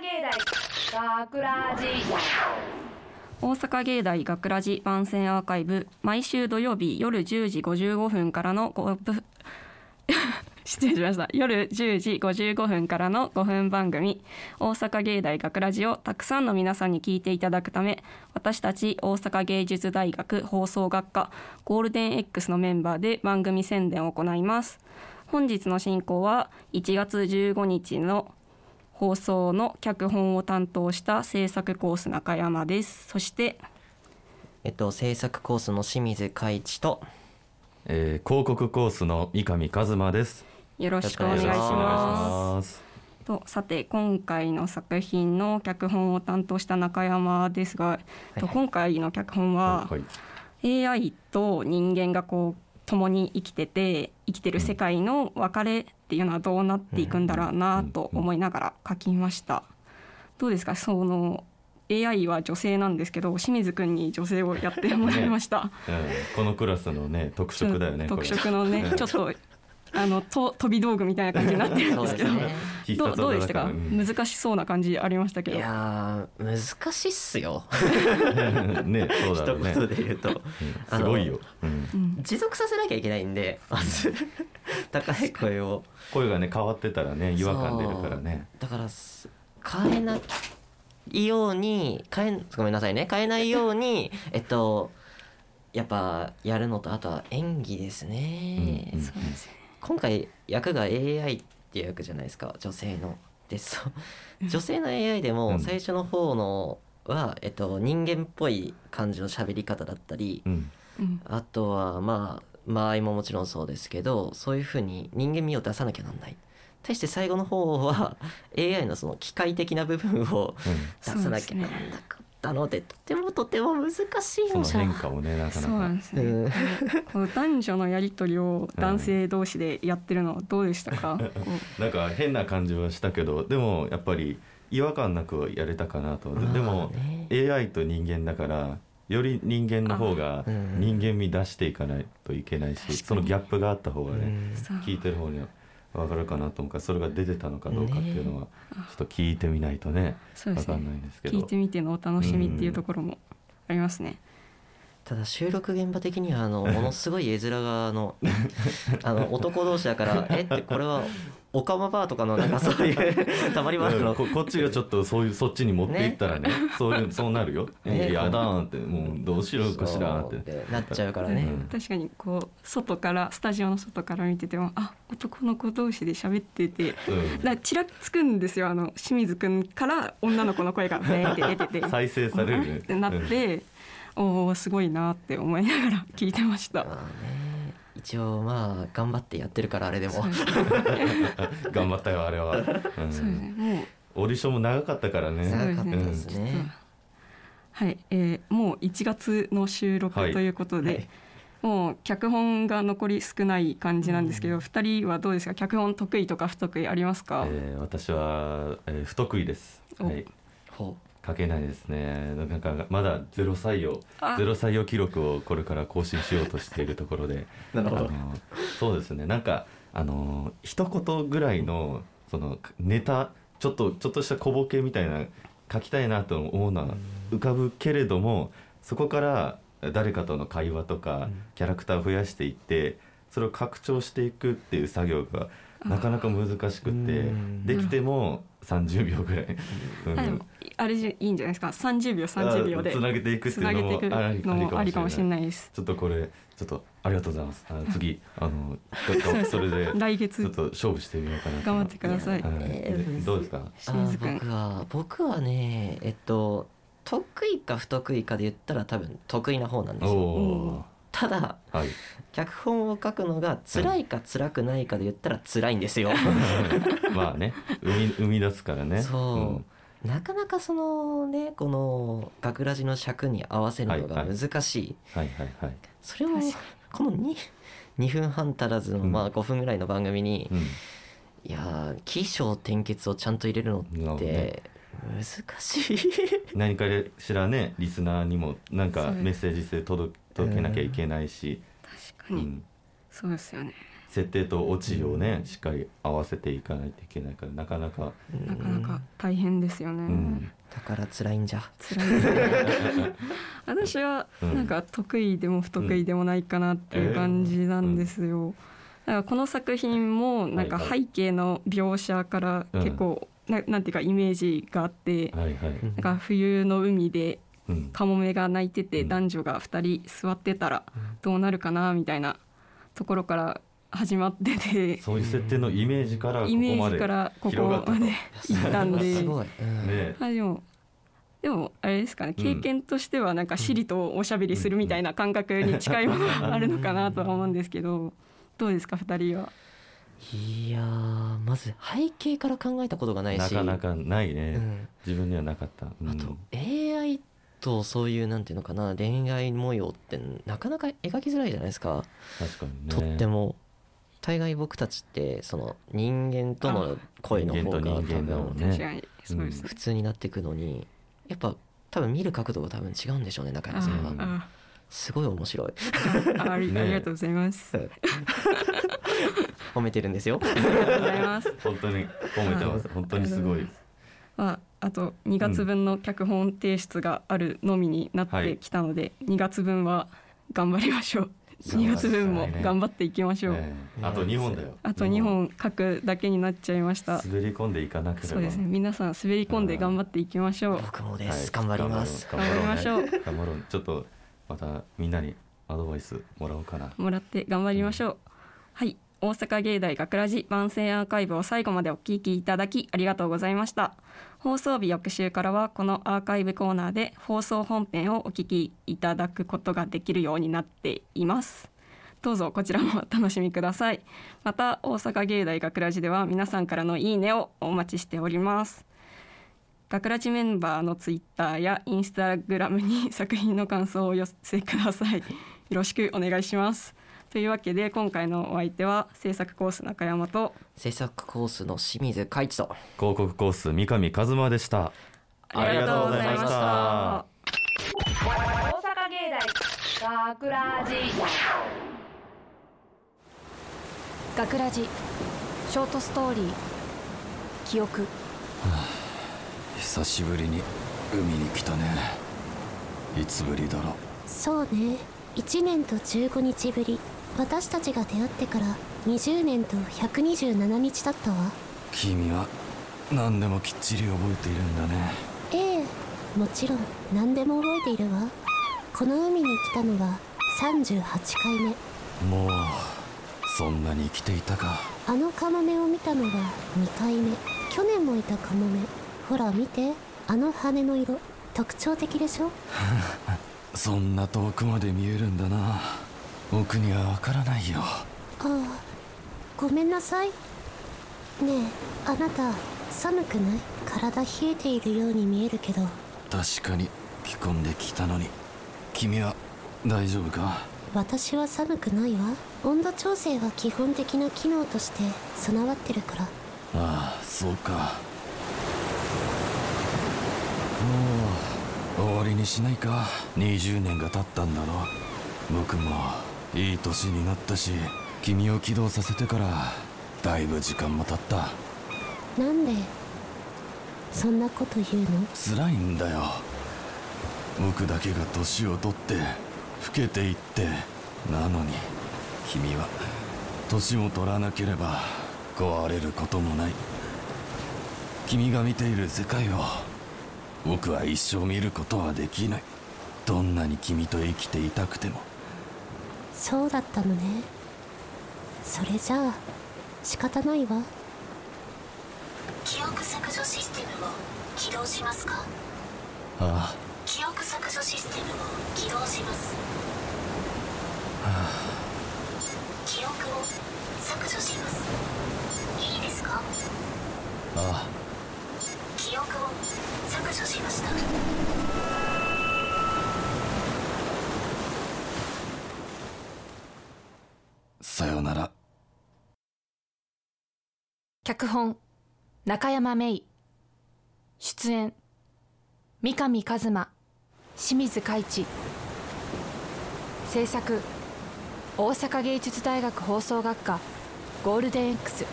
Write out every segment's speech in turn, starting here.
芸大学ラジ。大阪芸大学ラジ番宣アーカイブ毎週土曜日夜10時55分からの5分 失礼しました。夜10時55分からの5分番組「大阪芸大学ラジをたくさんの皆さんに聞いていただくため私たち大阪芸術大学放送学科ゴールデン X のメンバーで番組宣伝を行います。本日の進行は1月15日の放送の脚本を担当した制作コース中山ですそしてえっと制作コースの清水海一とえー、広告コースの三上和馬です。よろしくお願いしまますす。とさて今回の作品の脚本を担当した中山ですが、と今回の脚本ははい。AI と人間がこう共に生きてて生きてる世界の別れっていうのはどうなっていくんだろうなと思いながら書きました。どうですか？その AI は女性なんですけど清水くんに女性をやってもらいました。うん、このクラスのね特色だよね。特色のねうん。ちょっとあのと飛び道具みたいな感じになってるんそうでけど。ですすね。必どうどうでしたか、うん。難しそうな感じありましたけいどやー難しいっすよ。ね、そうだね。一言で言うと。うんすごいよ。持続させなきゃいけないんでまず高い声を。声がね変わってたらね違和感出るからね。だからす変えないように変えごめんなさいね。変えないようにえっとやっぱやるのとあとは演技ですね、うんうんそうですね今回役が AI っていう役じゃないですか。女性の。でそう 女性の AI でうん。も最初の方のは、えっと、人間っぽい感じの喋り方だったりあとはまあ間合いももちろんそうですけどそういうふうに人間味を出さなきゃなんない。対して最後の方は AI のその機械的な部分を出さなきゃなんなかったのでとてもとても難しいそののじゃ変化もねなかそうななんか。ですね、うんこの男女のやり取りを男性同士でやってるのはどうでしたか、こなんか変な感じはしたけど、でもやっぱり違和感なくやれたかなと。でも AI と人間だから。より人間の方がうん。人間味出していかないといけないし、そのギャップがあった方がね、聞いてる方には分かるかなと思うからそれが出てたのかどうかっていうのはちょっと聞いてみないとね分かそうですね。んないんですけど。聞いてみてのお楽しみっていうところもありますね、ただ収録現場的にはあのものすごい絵面があのあの男同士だからえってこれはオカマバーとかのなんかそういう たまり場うんのここっちがちょっとそういうそっちに持っていったらねそういうそうなるよ「ね。いやだーん」ってもうどうしようかしらーって。なっちゃうからね、うん。確かにこう外からスタジオの外から見ててもあ男の子同士で喋っててうん。だちらつくんですよ。あの清水くんから女の子の声がベーって出てて。再生されるね。ってなって、おおすごいなって思いながら聞いてました。一応まあ頑張ってやってるからあれでも。頑張ったよあれは、うん。そうですね。もうオーディションも長かったからね。長かったうん。ですね、はい、えーもう1月の収録はい。ということで、はい。もう脚本が残り少ない感じなんですけど、二人はどうですか？脚本得意とか不得意ありますか、えー私は、えー不得意です、お。はい、ほ書けないですね。なんかまだゼロ採用あ。ゼロ採用記録をこれから更新しようとしているところで。なるほど。あのそうですね。なんかあの一言ぐらいのそのネタちょっとちょっとした小ボケみたいな書きたいなと思うのは浮かぶけれどもそこから誰かとの会話とかキャラクターを増やしていってそれを拡張していくっていう作業がなかなか難しくってうん。できても30秒ぐらい。うん。あれじゃいいんじゃないですか？30秒30秒でつなげていくっていうのつなげていくもありのもありかもしれいないです。ちょっとこれちょっとありがとうございます。あの次あのそれで 来ちょっ月と勝負してみようかなと。頑張ってください。はい。えーでどうですか？僕は僕はねえっと得意か不得意かで言ったら多分得意な方なんでおすよ。おただーはい。脚本を書くのが辛いか辛くないかで言ったら辛いんですよ。まあね生み生み出すからね。そう、なかなかそのねこの学ラジの尺に合わせるのがはいはい。難しい、うんはいはいはい。それをこの 2, 2分半足らずの、うん。まあ5分ぐらいの番組に、うん。いやー起承転結をちゃんと入れるのってね難しい。何かしらねリスナーにもなんかメッセージ性届届けなきゃいけないし、確かに、うん、そうですよね。設定とオチをね、しっかり合わせていかないといけないからなかなか、うん。なかなか大変ですよね、うん、だから辛いんじゃ。辛い。ですね私はうんなんか得意でも不得意でもないかなっていう感じなんですよ、だからこの作品もなんか背景の描写から結構、ななんていうかイメージがあって、はいはい、うんなんか冬の海でうん、カモメが鳴いててうん。男女が2人座ってたらどうなるかなみたいなところから始まっててそういう設定のイメージからここイメーまでジからここまで行ったんで。すごい、うん。ね。あでもでもあれですかねうん。経験としてはなんかシリとおしゃべりするみたいな感覚に近いものがあるのかなとは思うんですけどどうですか2人は？いやーまず背景から考えたことがないし。なかなかないね、うん。自分にはなかった、うん。あと AI とそういうなんていうのかな恋愛模様ってなかなか描きづらいじゃないですか、確かにね。とっても。大概僕たちってその人間との恋の方が多人間と人間だもん分ね。普通になっていくのにやっぱ多分見る角度が多分違うんでしょうね中あ山さんは。あすごい面白い。あありがとうございます。褒めてるんですよ。ありがとうございます。本当に褒めてます。本当にすごい。まあ、あと2月分の脚本提出があるのみになってきたので、2月分は頑張りましょう。2月分も頑張っていきましょう。ええ。あと2本だよ。あと2本書くだけになっちゃいました。滑り込んでいかなければ。そうですね。皆さん滑り込んで頑張っていきましょう。僕もではいす、頑張ります。頑張ろう頑張りましょう。頑張ろうちょっとまたみんなにアドバイスもらおうかなもらって頑張りましょう。はい。大阪芸大学ラジ番宣アーカイブを最後までお聞きいただきありがとうございました。放送日翌週からはこのアーカイブコーナーで放送本編をお聞きいただくことができるようになっています。どうぞこちらもお楽しみください。また大阪芸大学ラジでは皆さんからのいいねをお待ちしております。学ラジメンバーのツイッターやインスタグラムに作品の感想をお寄せください。よろしくお願いします。というわけで今回のお相手は制作コース中山と制作コースの清水海一と広告コース三上和馬でしたありがとうございましたた。大阪芸大学ラジ学ラジショートストーリー記憶 久しぶりに海に来たね。いつぶりだろそうね。1年と15日ぶり。私たちが出会ってから20年と127日だったわ。君は何でもきっちり覚えているんだね。ええ。もちろん何でも覚えているわ。この海に来たのは38回目。もうそんなに生きていたか。あのカモメを見たのは2回目。去年もいたカモメほら見てあの羽の色特徴的でしょ？そんな遠くまで見えるんだな。僕にはわからないよ。ああごめんなさい。ねえあなた寒くない？体冷えているように見えるけど。確かに着込んできたのに。君は大丈夫か？私は寒くないわ。温度調整は基本的な機能として備わってるから。ああそうかもう終わりにしないか。20年が経ったんだろ。僕もいい年になったし君を起動させてからだいぶ時間も経った。なんでそんなこと言うの？辛いんだよ。僕だけが年を取って老けていって。なのに君は年も取らなければ壊れることもない。君が見ている世界を僕は一生見ることはできない。どんなに君と生きていたくても。そうだったのね。それじゃあ仕方ないわ。記憶削除システムを起動しますか？あ記憶削除システムを起動します。記憶を削除します。いいですか？ああ削除しました。あさよなら。脚本中山芽衣。出演三上一馬清水海一制作大阪芸術大学放送学科ゴールデン X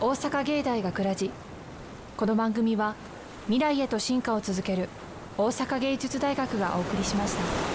大阪芸大学ラジこの番組は未来へと進化を続ける大阪芸術大学がお送りしました。